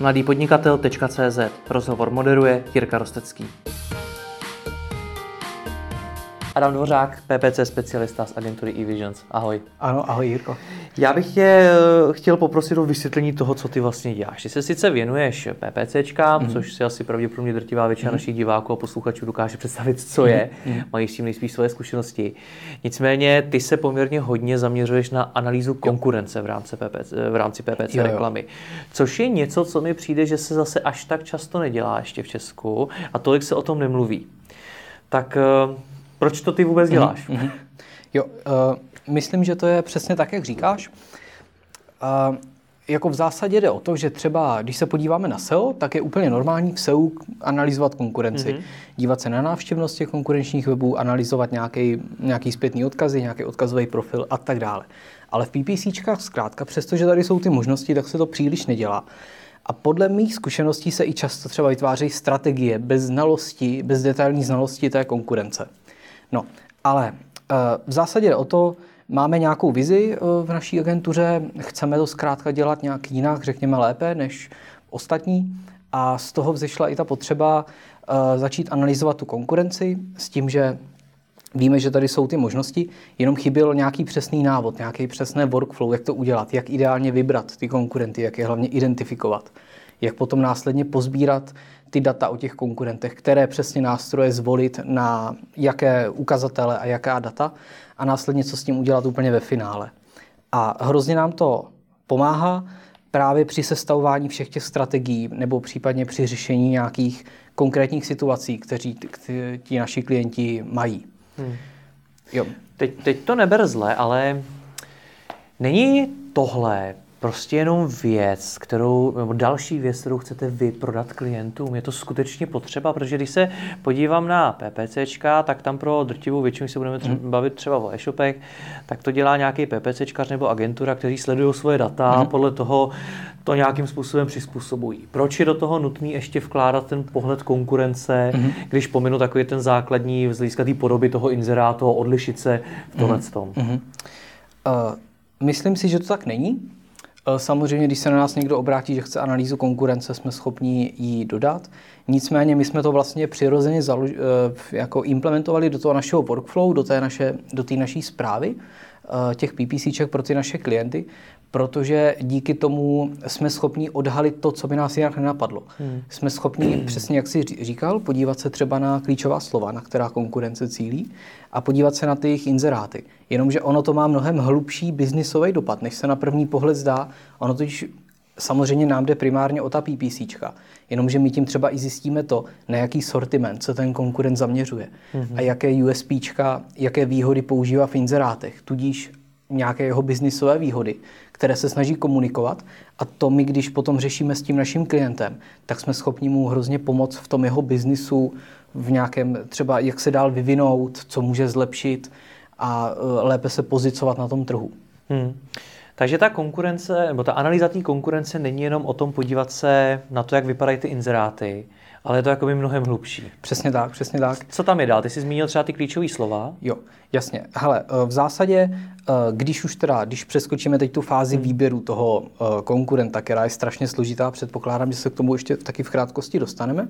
mladýpodnikatel.cz Rozhovor moderuje Jirka Rostecký. Adam Dvořák, PPC specialista z agentury eVisions. Ahoj. Ano, ahoj Jirko. Já bych tě eh, chtěl poprosit o vysvětlení toho, co ty vlastně děláš. Ty se sice věnuješ PPCčkám, mm-hmm. což si asi pravděpodobně drtivá většina mm-hmm. našich diváků a posluchačů dokáže představit, co je. Mm-hmm. Mají s tím nejspíš své zkušenosti. Nicméně ty se poměrně hodně zaměřuješ na analýzu konkurence v rámci PPC, v rámci PPC jo, jo. reklamy. Což je něco, co mi přijde, že se zase až tak často nedělá ještě v Česku a tolik se o tom nemluví. Tak eh, proč to ty vůbec děláš? Mm-hmm. Jo, uh, myslím, že to je přesně tak, jak říkáš. Uh, jako v zásadě jde o to, že třeba, když se podíváme na SEO, tak je úplně normální v SEO analyzovat konkurenci. Mm-hmm. Dívat se na návštěvnost těch konkurenčních webů, analyzovat nějaký, nějaký zpětný odkazy, nějaký odkazový profil a tak dále. Ale v PPCčkách zkrátka, přestože tady jsou ty možnosti, tak se to příliš nedělá. A podle mých zkušeností se i často třeba vytvářejí strategie bez znalosti, bez detailní znalosti té konkurence. No, ale eh, v zásadě jde o to, máme nějakou vizi eh, v naší agentuře, chceme to zkrátka dělat nějak jinak, řekněme lépe než ostatní. A z toho vzešla i ta potřeba eh, začít analyzovat tu konkurenci s tím, že Víme, že tady jsou ty možnosti, jenom chyběl nějaký přesný návod, nějaký přesné workflow, jak to udělat, jak ideálně vybrat ty konkurenty, jak je hlavně identifikovat, jak potom následně pozbírat ty data o těch konkurentech, které přesně nástroje zvolit na jaké ukazatele a jaká data a následně co s tím udělat úplně ve finále. A hrozně nám to pomáhá právě při sestavování všech těch strategií nebo případně při řešení nějakých konkrétních situací, kteří ti naši klienti mají. Hmm. Jo. Teď, teď to neber zle, ale není tohle prostě jenom věc, kterou, nebo další věc, kterou chcete vy prodat klientům. Je to skutečně potřeba, protože když se podívám na PPCčka, tak tam pro drtivou většinu, se budeme třeba, hmm. bavit třeba o e-shopech, tak to dělá nějaký PPCčkař nebo agentura, kteří sledují svoje data a hmm. podle toho to nějakým způsobem přizpůsobují. Proč je do toho nutný ještě vkládat ten pohled konkurence, mm-hmm. když pominu takový ten základní z hlediska té podoby toho inzerátu, odlišit se v tomhle mm-hmm. tom? Mm-hmm. Uh, myslím si, že to tak není. Eh, samozřejmě, když se na nás někdo obrátí, že chce analýzu konkurence, jsme schopni ji dodat. Nicméně my jsme to vlastně přirozeně založ, eh, jako implementovali do toho našeho workflow, do té, naše, do té naší zprávy těch PPCček pro ty naše klienty, protože díky tomu jsme schopni odhalit to, co by nás jinak nenapadlo. Hmm. Jsme schopni, přesně jak jsi říkal, podívat se třeba na klíčová slova, na která konkurence cílí a podívat se na ty jejich inzeráty. Jenomže ono to má mnohem hlubší biznisový dopad, než se na první pohled zdá. Ono totiž samozřejmě nám jde primárně o ta PPCčka, jenomže my tím třeba i zjistíme to, na jaký sortiment se ten konkurent zaměřuje hmm a jaké USPčka, jaké výhody používá v inzerátech, tudíž nějaké jeho biznisové výhody, které se snaží komunikovat a to my, když potom řešíme s tím naším klientem, tak jsme schopni mu hrozně pomoct v tom jeho biznisu, v nějakém třeba, jak se dál vyvinout, co může zlepšit a e, lépe se pozicovat na tom trhu. Hmm. Takže ta konkurence, nebo ta analýza té konkurence není jenom o tom podívat se na to, jak vypadají ty inzeráty, ale je to jako by mnohem hlubší. Přesně tak, přesně tak. Co tam je dál? Ty jsi zmínil třeba ty klíčové slova. Jo, jasně. Hele, eh, v zásadě, eh, když už teda, když přeskočíme teď tu fázi hmm. výběru toho eh, konkurenta, která je strašně složitá, předpokládám, že se k tomu ještě taky v krátkosti dostaneme.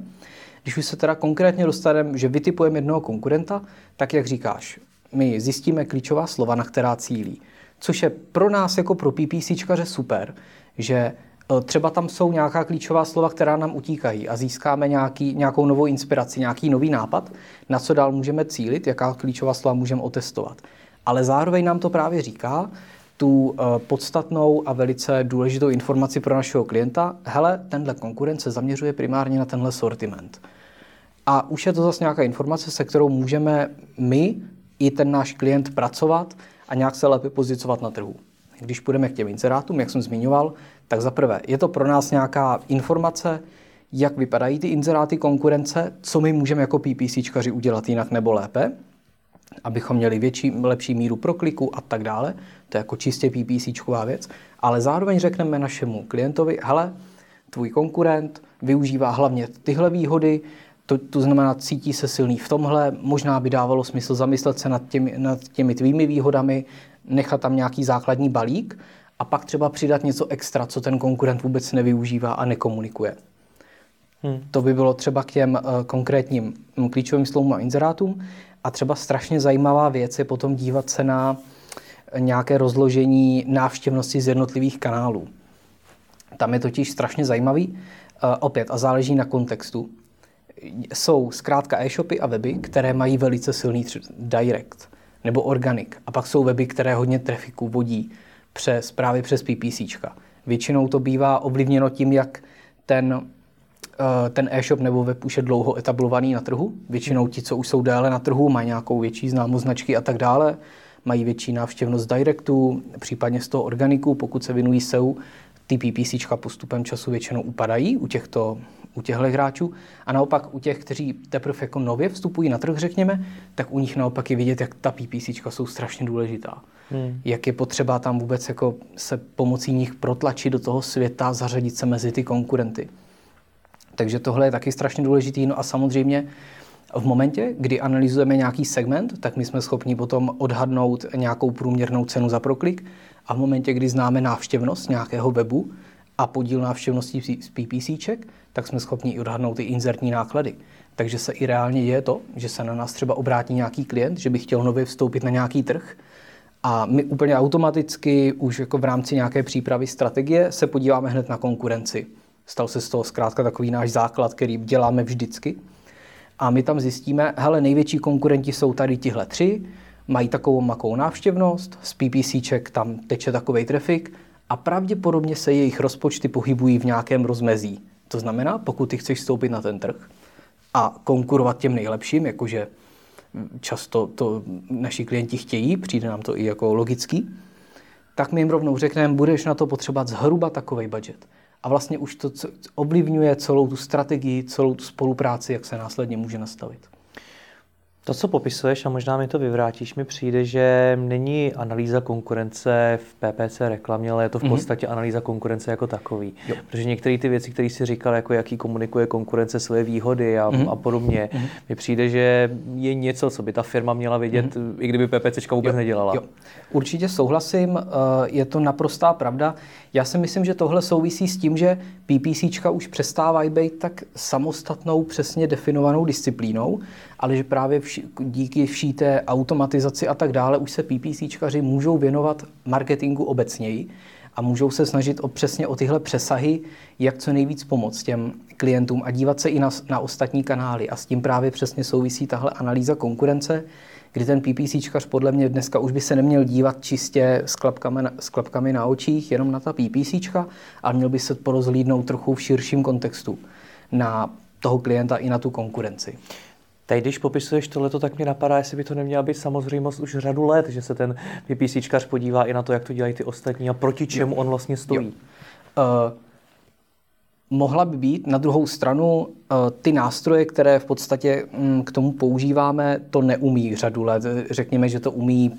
Když už se teda konkrétně dostaneme, že vytipujeme jednoho konkurenta, tak jak říkáš, my zjistíme klíčová slova, na která cílí. Což je pro nás jako pro PPCčkaře super, že Eh, třeba tam jsou nějaká klíčová slova, která nám utíkají a získáme nějaký, nějakou novou inspiraci, nějaký nový nápad, na co dál můžeme cílit, jaká klíčová slova můžeme otestovat. Ale zároveň nám to právě říká tu uh, podstatnou a velice důležitou informaci pro našeho klienta. Hele, tenhle konkurence zaměřuje primárně na tenhle sortiment. A už je to zase nějaká informace, se kterou můžeme my i ten náš klient pracovat a nějak se lépe pozicovat na trhu. Když půjdeme k těm inzerátům, jak jsem zmiňoval, tak za prvé, je to pro nás nějaká informace, jak vypadají ty inzeráty konkurence, co my můžeme jako PPCčkaři udělat jinak nebo lépe, abychom měli větší, lepší míru prokliku a tak dále. To je jako čistě PPCčková věc. Ale zároveň řekneme našemu klientovi, hele, tvůj konkurent využívá hlavně tyhle výhody, to, to znamená, cítí se silný v tomhle, možná by dávalo smysl zamyslet se nad těmi, nad těmi tvými výhodami, nechat tam nějaký základní balík a pak třeba přidat něco extra, co ten konkurent vůbec nevyužívá a nekomunikuje. Hmm. To by bylo třeba k těm uh, konkrétním um, klíčovým slovům a inzerátům. A třeba strašně zajímavá věc je potom dívat se na nějaké rozložení návštěvnosti z jednotlivých kanálů. Tam je totiž strašně zajímavý, uh, opět, a záleží na kontextu. Jsou zkrátka e-shopy a weby, které mají velice silný direct nebo organic. A pak jsou weby, které hodně trafiku vodí přes, právě přes PPCčka. Většinou to bývá ovlivněno tím, jak ten Eh, ten e-shop nebo web už je dlouho etablovaný na trhu. Většinou ti, co už jsou déle na trhu, mají nějakou větší známost značky a tak dále, mají větší návštěvnost directu, případně z toho organiku, pokud se věnují SEO, ty PPCčka postupem času většinou upadají u těchto u těchto hráčů a naopak u těch, kteří teprve jako nově vstupují na trh, řekněme, tak u nich naopak je vidět, jak ta PPCčka jsou strašně důležitá. Hmm. Jak je potřeba tam vůbec jako se pomocí nich protlačit do toho světa, zařadit se mezi ty konkurenty. Takže tohle je taky strašně důležitý. No a samozřejmě v momentě, kdy analyzujeme nějaký segment, tak my jsme schopni potom odhadnout nějakou průměrnou cenu za proklik a v momentě, kdy známe návštěvnost nějakého webu a podíl návštěvnosti z PPCček, tak jsme schopni i odhadnout ty inzertní náklady. Takže se i reálně je to, že se na nás třeba obrátí nějaký klient, že by chtěl nově vstoupit na nějaký trh a my úplně automaticky už jako v rámci nějaké přípravy strategie se podíváme hned na konkurenci. Stal se z toho zkrátka takový náš základ, který děláme vždycky. A my tam zjistíme, hele, největší konkurenti jsou tady tihle tři, mají takovou makou návštěvnost, z PPCček tam teče takový trafik a pravděpodobně se jejich rozpočty pohybují v nějakém rozmezí. To znamená, pokud ty chceš vstoupit na ten trh a konkurovat těm nejlepším, jakože často to naši klienti chtějí, přijde nám to i jako logický, tak my jim rovnou řekneme, budeš na to potřebovat zhruba takový budget a vlastně už to ovlivňuje celou tu strategii, celou tu spolupráci, jak se následně může nastavit. To, co popisuješ, a možná mi to vyvrátíš, mi přijde, že není analýza konkurence v PPC reklamě, ale je to v mhm. podstatě mm-hmm. analýza konkurence jako takový. Jo. Protože některé ty věci, které jsi říkal, jako jaký komunikuje konkurence své výhody a, mm-hmm. a podobně, mm-hmm. mi přijde, že je něco, co by ta firma měla vědět, mm-hmm. i kdyby PPC vůbec jo. nedělala. Jo. Určitě souhlasím, eh, je to naprostá pravda. Já si myslím, že tohle souvisí s tím, že PPCčka už přestávají být tak samostatnou, přesně definovanou disciplínou, ale že právě vši, díky vší té automatizaci a tak dále už se PPCčkaři můžou věnovat marketingu obecněji a můžou se snažit o, přesně o tyhle přesahy, jak co nejvíc pomoct těm klientům a dívat se i na, na ostatní kanály. A s tím právě přesně souvisí tahle analýza konkurence, kdy ten PPCčkař podle mě dneska už by se neměl dívat čistě s klapkami, na, s klapkami na očích jenom na ta PPCčka, ale měl by se porozhlídnout trochu v širším kontextu na toho klienta i na tu konkurenci. Teď, když popisuješ tohleto, tak mi napadá, jestli by to neměla být samozřejmost už řadu let, že se ten PPCčkař podívá i na to, jak to dělají ty ostatní a proti čemu on vlastně stojí. Jo. Uh, mohla by být. Na druhou stranu eh, ty nástroje, které v podstatě mm, k tomu používáme, to neumí řadu let. Řekněme, že to umí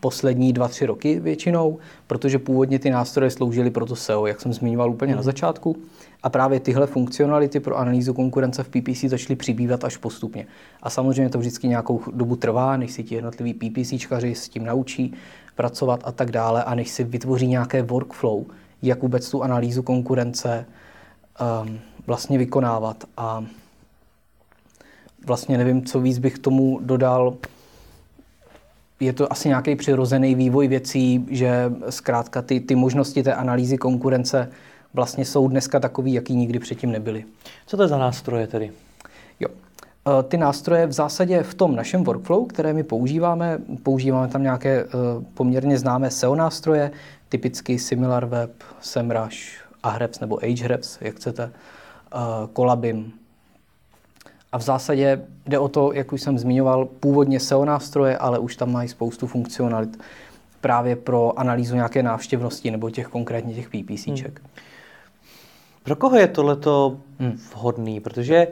poslední dva, tři roky většinou, protože původně ty nástroje sloužily pro to SEO, jak jsem zmiňoval úplně na mhm. začátku. A právě tyhle funkcionality pro analýzu konkurence v PPC začaly přibývat až postupně. A samozřejmě to vždycky nějakou dobu trvá, než si ti jednotliví PPCčkaři s tím naučí pracovat a tak dále a než si vytvoří nějaké workflow, jak vůbec tu analýzu konkurence um, vlastně vykonávat. A vlastně nevím, co víc bych tomu dodal. Je to asi nějaký přirozený vývoj věcí, že zkrátka ty, ty možnosti té analýzy konkurence vlastně jsou dneska takový, jaký nikdy předtím nebyly. Co to je za nástroje tedy? Jo. E, ty nástroje v zásadě v tom našem workflow, které my používáme, používáme tam nějaké e, poměrně známé SEO nástroje, typicky SimilarWeb, SEMrush, Ahrefs nebo Ahrefs, jak chcete, Colabim. A v zásadě jde o to, jak už jsem zmiňoval, původně SEO nástroje, ale už tam mají spoustu funkcionalit právě pro analýzu nějaké návštěvnosti nebo těch konkrétně těch PPCček. Hmm. Pro koho je tohleto hmm. vhodný? Protože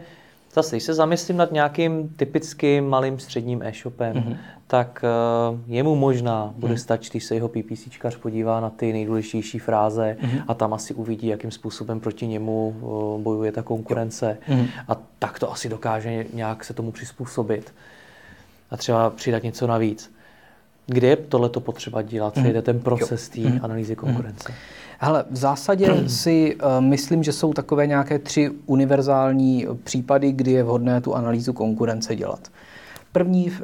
Zase, když se zamyslím nad nějakým typickým malým středním e-shopem, mm-hmm. tak uh, jemu možná bude mm-hmm. stačit, když se jeho PPCčkař podívá na ty nejdůležitější fráze mm-hmm. a tam asi uvidí, jakým způsobem proti němu uh, bojuje ta konkurence. Mm-hmm. A tak to asi dokáže nějak se tomu přizpůsobit a třeba přidat něco navíc. Kde je tohleto potřeba dělat? Co je ten proces té analýzy konkurence? Hele, v zásadě si uh, myslím, že jsou takové nějaké tři univerzální případy, kdy je vhodné tu analýzu konkurence dělat. První uh,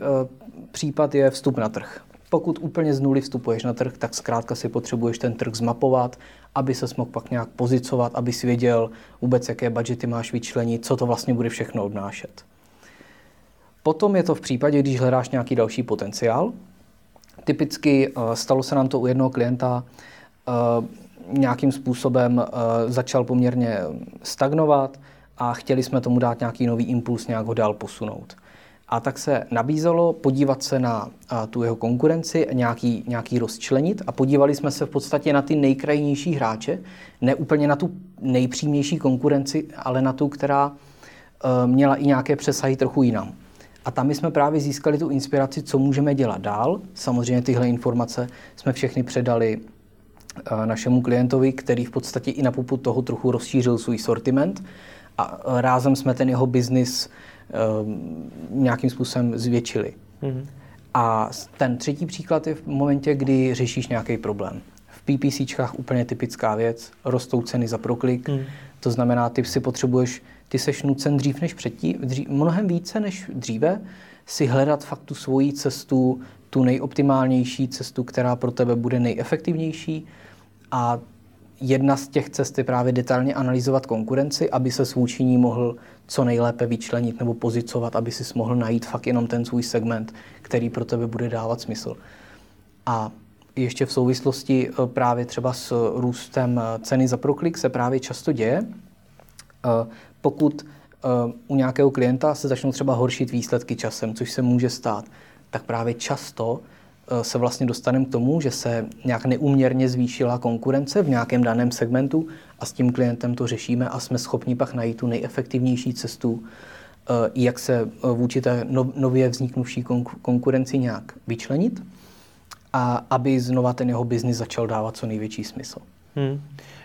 případ je vstup na trh. Pokud úplně z nuly vstupuješ na trh, tak zkrátka si potřebuješ ten trh zmapovat, aby se mohl pak nějak pozicovat, aby si věděl vůbec, jaké budžety máš vyčlenit, co to vlastně bude všechno odnášet. Potom je to v případě, když hledáš nějaký další potenciál. Typicky uh, stalo se nám to u jednoho klienta, nějakým způsobem uh, začal poměrně stagnovat a chtěli jsme tomu dát nějaký nový impuls, nějak ho dál posunout. A tak se nabízelo podívat se na a, tu jeho konkurenci, nějaký, nějaký rozčlenit a podívali jsme se v podstatě na ty nejkrajnější hráče, ne úplně na tu nejpřímější konkurenci, ale na tu, která e, měla i nějaké přesahy trochu jinam. A tam jsme právě získali tu inspiraci, co můžeme dělat dál. Samozřejmě tyhle informace jsme všechny předali našemu klientovi, který v podstatě i na poput toho trochu rozšířil svůj sortiment a rázem jsme ten jeho biznis Ehm, nějakým způsobem zvětšili. Mm-hmm. A ten třetí příklad je v momentě, kdy řešíš nějaký problém. V PPCčkách úplně typická věc, rostou ceny za proklik, mm. to znamená, ty si potřebuješ, ty seš nucen dřív než předtím, dřív, mnohem více než dříve, si hledat fakt tu svoji cestu, tu nejoptimálnější cestu, která pro tebe bude nejefektivnější. A jedna z těch cest je právě detailně analyzovat konkurenci, aby se vůči ní mohl co nejlépe vyčlenit nebo pozicovat, aby si mohl najít fakt jenom ten svůj segment, který pro tebe bude dávat smysl. A ještě v souvislosti eh, právě třeba s růstem eh, ceny za proklik se právě často děje, eh, pokud u nějakého klienta se začnou třeba horšit výsledky časem, což se může stát, tak právě často Eh, se vlastně dostaneme k tomu, že se nějak neuměrně zvýšila konkurence v nějakém daném segmentu a s tím klientem to řešíme a jsme schopni pak najít tu nejefektivnější cestu, eh, jak se eh, vůči té no, nově vzniknuvší konkurenci nějak vyčlenit a aby znova ten jeho biznis začal dávat co největší smysl. Hmm.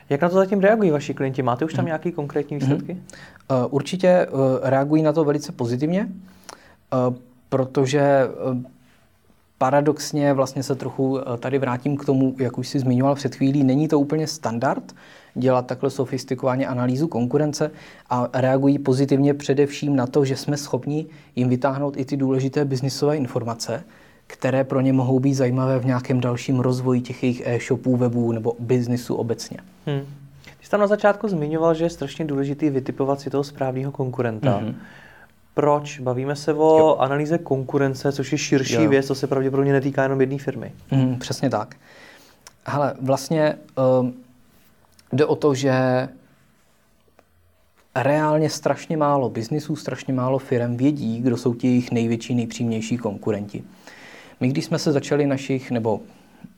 Jak na to zatím reagují vaši klienti? Máte už tam hmm. nějaké konkrétní výsledky? Hmm. Určitě reagují na to velice pozitivně, protože paradoxně vlastně se trochu eh, tady vrátím k tomu, jak už si zmiňoval před chvílí, není to úplně standard dělat takhle sofistikovaně analýzu konkurence a reagují pozitivně především na to, že jsme schopni jim vytáhnout i ty důležité biznisové informace, které pro ně mohou být zajímavé v nějakém dalším rozvoji těch jejich e-shopů, webů nebo biznisu obecně. Hmm. Ty jsi tam na začátku zmiňoval, že je strašně důležitý vytipovat si toho správného konkurenta. Mm-hmm. Proč? Bavíme se o jo. analýze konkurence, což je širší jo. věc, to se pravděpodobně netýká jenom jedné firmy. Mm, přesně tak. Hele, vlastně um, jde o to, že reálně strašně málo biznisů, strašně málo firm vědí, kdo jsou ti jejich největší, nejpřímější konkurenti. My, když jsme se začali našich, nebo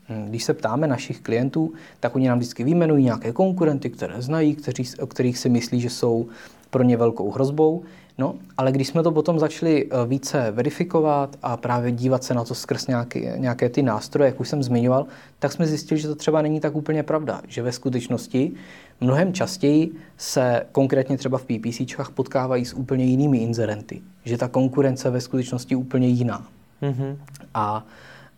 hm, když se ptáme našich klientů, tak oni nám vždycky vyjmenují nějaké konkurenty, které znají, kteří, o kterých si myslí, že jsou pro ně velkou hrozbou. No, ale když jsme to potom začali eh, více verifikovat a právě dívat se na to skrz nějaké, nějaké ty nástroje, jak už jsem zmiňoval, tak jsme zjistili, že to třeba není tak úplně pravda, že ve skutečnosti mnohem častěji se konkrétně třeba v PPCčkách potkávají s úplně jinými inzerenty, že ta konkurence ve skutečnosti úplně jiná. Mm-hmm. A,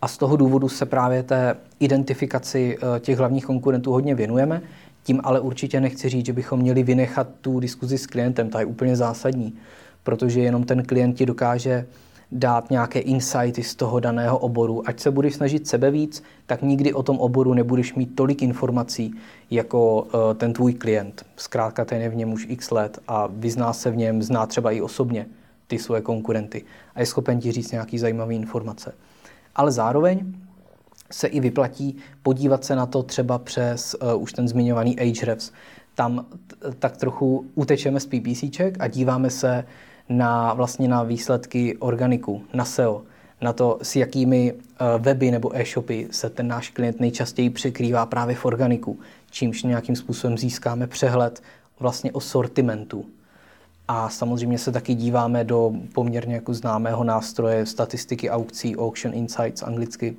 a z toho důvodu se právě té identifikaci eh, těch hlavních konkurentů hodně věnujeme. Tím ale určitě nechci říct, že bychom měli vynechat tu diskuzi s klientem, ta je úplně zásadní, protože jenom ten klient ti dokáže dát nějaké insighty z toho daného oboru. Ať se budeš snažit sebe víc, tak nikdy o tom oboru nebudeš mít tolik informací jako uh, ten tvůj klient. Zkrátka ten je v něm už x let a vyzná se v něm, zná třeba i osobně ty svoje konkurenty a je schopen ti říct nějaký zajímavé informace. Ale zároveň se i vyplatí podívat se na to třeba přes uh, už ten zmiňovaný Ahrefs. Tam t- tak trochu utečeme z PPCček a díváme se na, vlastně na výsledky organiku, na SEO, na to, s jakými uh, weby nebo e-shopy se ten náš klient nejčastěji překrývá právě v organiku, čímž nějakým způsobem získáme přehled vlastně o sortimentu. A samozřejmě se taky díváme do poměrně jako známého nástroje statistiky aukcí Auction Insights anglicky,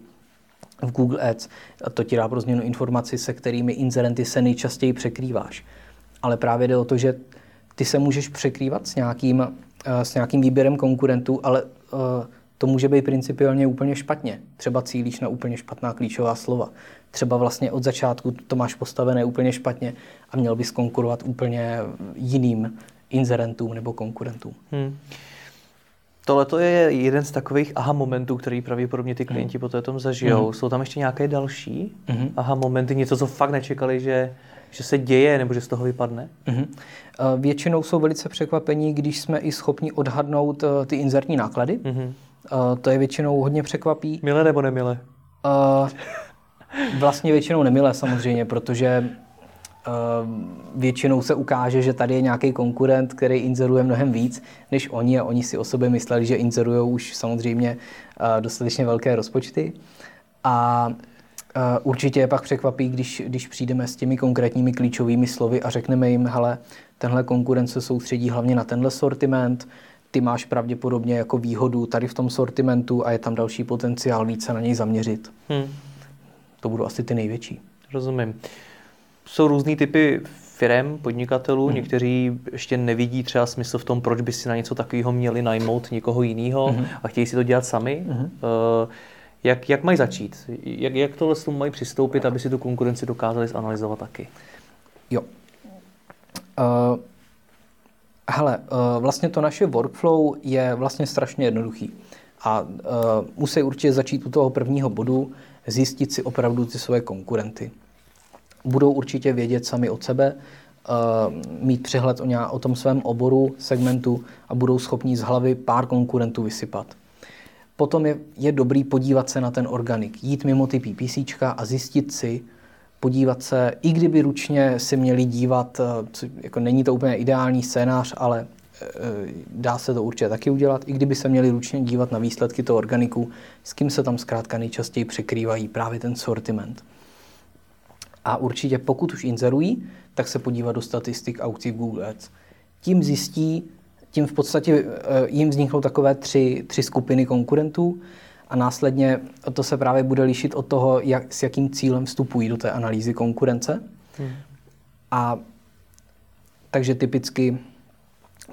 v Google Ads. To ti dá pro změnu informaci, se kterými inzerenty se nejčastěji překrýváš. Ale právě jde o to, že ty se můžeš překrývat s nějakým, eh, s nějakým výběrem konkurentů, ale eh, to může být principiálně úplně špatně. Třeba cílíš na úplně špatná klíčová slova. Třeba vlastně od začátku to máš postavené úplně špatně a měl bys konkurovat úplně jiným inzerentům nebo konkurentům. Hmm. Tohle to je jeden z takových aha momentů, který pravděpodobně ty klienti hmm. po tom zažijou. Hmm. Jsou tam ještě nějaké další hmm. aha momenty, něco, co fakt nečekali, že, že se děje nebo že z toho vypadne? Hmm. Většinou jsou velice překvapení, když jsme i schopni odhadnout eh, ty inzertní náklady. Hmm. To je většinou hodně překvapí. Milé nebo nemilé? Uh, vlastně většinou nemilé samozřejmě, protože většinou se ukáže, že tady je nějaký konkurent, který inzeruje mnohem víc než oni a oni si o sobě mysleli, že inzerují už samozřejmě eh, dostatečně velké rozpočty. A eh, určitě je pak překvapí, když, když přijdeme s těmi konkrétními klíčovými slovy a řekneme jim, hele, tenhle konkurent se soustředí hlavně na tenhle sortiment, ty máš pravděpodobně jako výhodu tady v tom sortimentu a je tam další potenciál více na něj zaměřit. Hmm. To budou asi ty největší. Rozumím jsou různý typy firm, podnikatelů, mm. někteří ještě nevidí třeba smysl v tom, proč by si na něco takového měli najmout někoho jiného mm. a chtějí si to dělat sami. Mm. Uh, jak, jak mají začít? Jak, jak tohle tomu mají přistoupit, aby si tu konkurenci dokázali zanalizovat taky? Jo. Uh, hele, uh, vlastně to naše workflow je vlastně strašně jednoduchý. A uh, musí určitě začít u toho prvního bodu, zjistit si opravdu ty své konkurenty budou určitě vědět sami od sebe, eh, mít přehled o, o tom svém oboru, segmentu a budou schopni z hlavy pár konkurentů vysypat. Potom je, je dobrý podívat se na ten organik, jít mimo ty PPCčka a zjistit si, podívat se, i kdyby ručně si měli dívat, eh, jako není to úplně ideální scénář, ale e, dá se to určitě taky udělat, i kdyby se měli ručně dívat na výsledky toho organiku, s kým se tam zkrátka nejčastěji překrývají právě ten sortiment. A určitě pokud už inzerují, tak se podívat do statistik aukcí v Google Ads. Tím zjistí, tím v podstatě eh, jim vzniknou takové tři, tři skupiny konkurentů a následně to se právě bude lišit od toho, jak, s jakým cílem vstupují do té analýzy konkurence. Hmm. A takže typicky,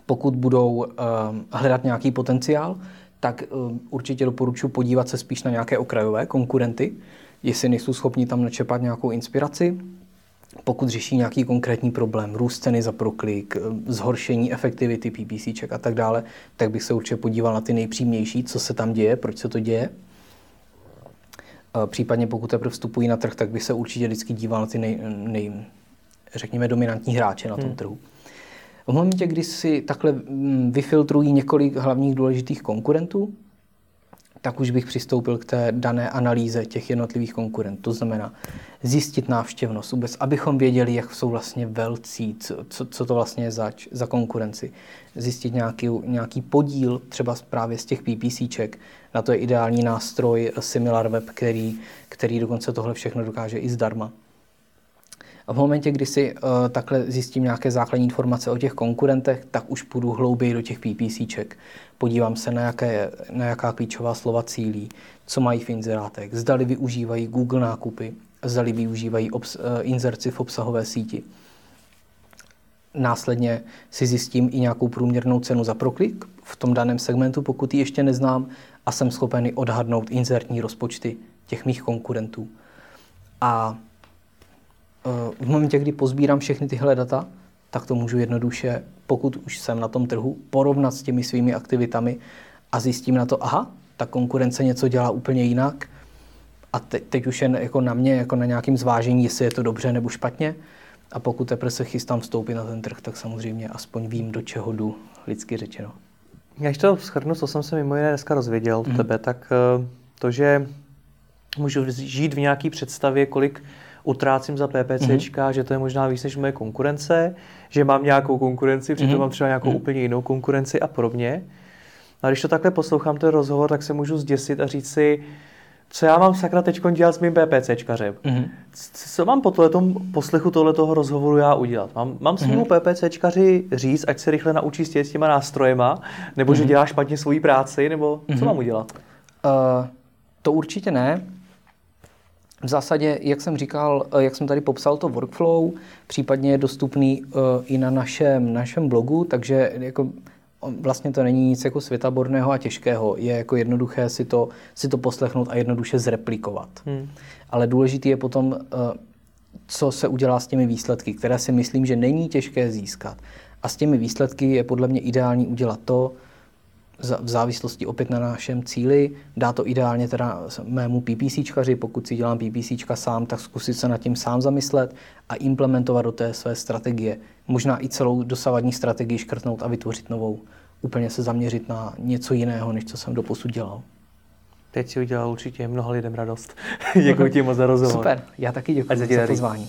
pokud budou uh, hledat nějaký potenciál, tak uh, určitě doporučuji podívat se spíš na nějaké okrajové konkurenty, jestli nejsou schopni tam načepat nějakou inspiraci, pokud řeší nějaký konkrétní problém, růst ceny za proklik, zhoršení efektivity PPCček a tak dále, tak bych se určitě podíval na ty nejpřímější, co se tam děje, proč se to děje. Případně pokud teprve vstupují na trh, tak bych se určitě vždycky díval na ty nej, nej řekněme, dominantní hráče na tom hmm. trhu. V momentě, kdy si takhle mm, vyfiltrují několik hlavních důležitých konkurentů, tak už bych přistoupil k té dané analýze těch jednotlivých konkurentů. To znamená zjistit návštěvnost vůbec, abychom věděli, jak jsou vlastně velcí, co, co to vlastně je za, za konkurenci. Zjistit nějaký, nějaký podíl třeba právě z těch PPCček. Na to je ideální nástroj SimilarWeb, který, který dokonce tohle všechno dokáže i zdarma. V momentě, kdy si uh, takhle zjistím nějaké základní informace o těch konkurentech, tak už půjdu hlouběji do těch PPCček. Podívám se, na, jaké, na jaká klíčová slova cílí, co mají v inzerátech, zdali využívají Google nákupy, zdali využívají obs, uh, inzerci v obsahové síti. Následně si zjistím i nějakou průměrnou cenu za proklik v tom daném segmentu, pokud ji ještě neznám, a jsem schopen odhadnout inzertní rozpočty těch mých konkurentů. A v momentě, kdy pozbírám všechny tyhle data, tak to můžu jednoduše, pokud už jsem na tom trhu, porovnat s těmi svými aktivitami a zjistím na to, aha, ta konkurence něco dělá úplně jinak a teď, teď už je jako na mě, jako na nějakém zvážení, jestli je to dobře nebo špatně. A pokud teprve se chystám vstoupit na ten trh, tak samozřejmě aspoň vím, do čeho jdu, lidsky řečeno. Já to schrnu, co jsem se mimo jiné dneska rozvěděl mm. tebe, tak eh, to, že můžu žít v nějaké představě, kolik utrácím za PPCčka, mm-hmm. že to je možná víc než moje konkurence, že mám nějakou konkurenci, přitom mm-hmm. mám třeba nějakou mm-hmm. úplně jinou konkurenci a podobně. A když to takhle poslouchám, ten rozhovor, tak se můžu zděsit a říct si, co já mám sakra teď dělat s mým PPCčkařem? Mm-hmm. Co mám po tohletom poslechu tohletoho rozhovoru já udělat? Mám, mám svýmu mm-hmm. PPCčkaři říct, ať se rychle naučí s těma nástrojema, nebo mm-hmm. že dělá špatně svoji práci, nebo mm-hmm. co mám udělat? Uh, to určitě ne. V zásadě, jak jsem říkal, eh, jak jsem tady popsal to workflow, případně je dostupný uh, i na našem, našem blogu, takže jako vlastně to není nic jako světaborného a těžkého. Je jako jednoduché si to, si to poslechnout a jednoduše zreplikovat. Hmm. Ale důležitý je potom, eh, co se udělá s těmi výsledky, které si myslím, že není těžké získat. A s těmi výsledky je podle mě ideální udělat to, v závislosti opět na našem cíli. Dá to ideálně teda mému PPCčkaři, pokud si dělám PPCčka sám, tak zkusit se nad tím sám zamyslet a implementovat do té své strategie. Možná i celou dosavadní strategii škrtnout a vytvořit novou. Úplně se zaměřit na něco jiného, než co jsem doposud dělal. Teď si udělal určitě mnoha lidem radost. děkuji ti moc za rozhovor. Super, já taky děkuji za pozvání.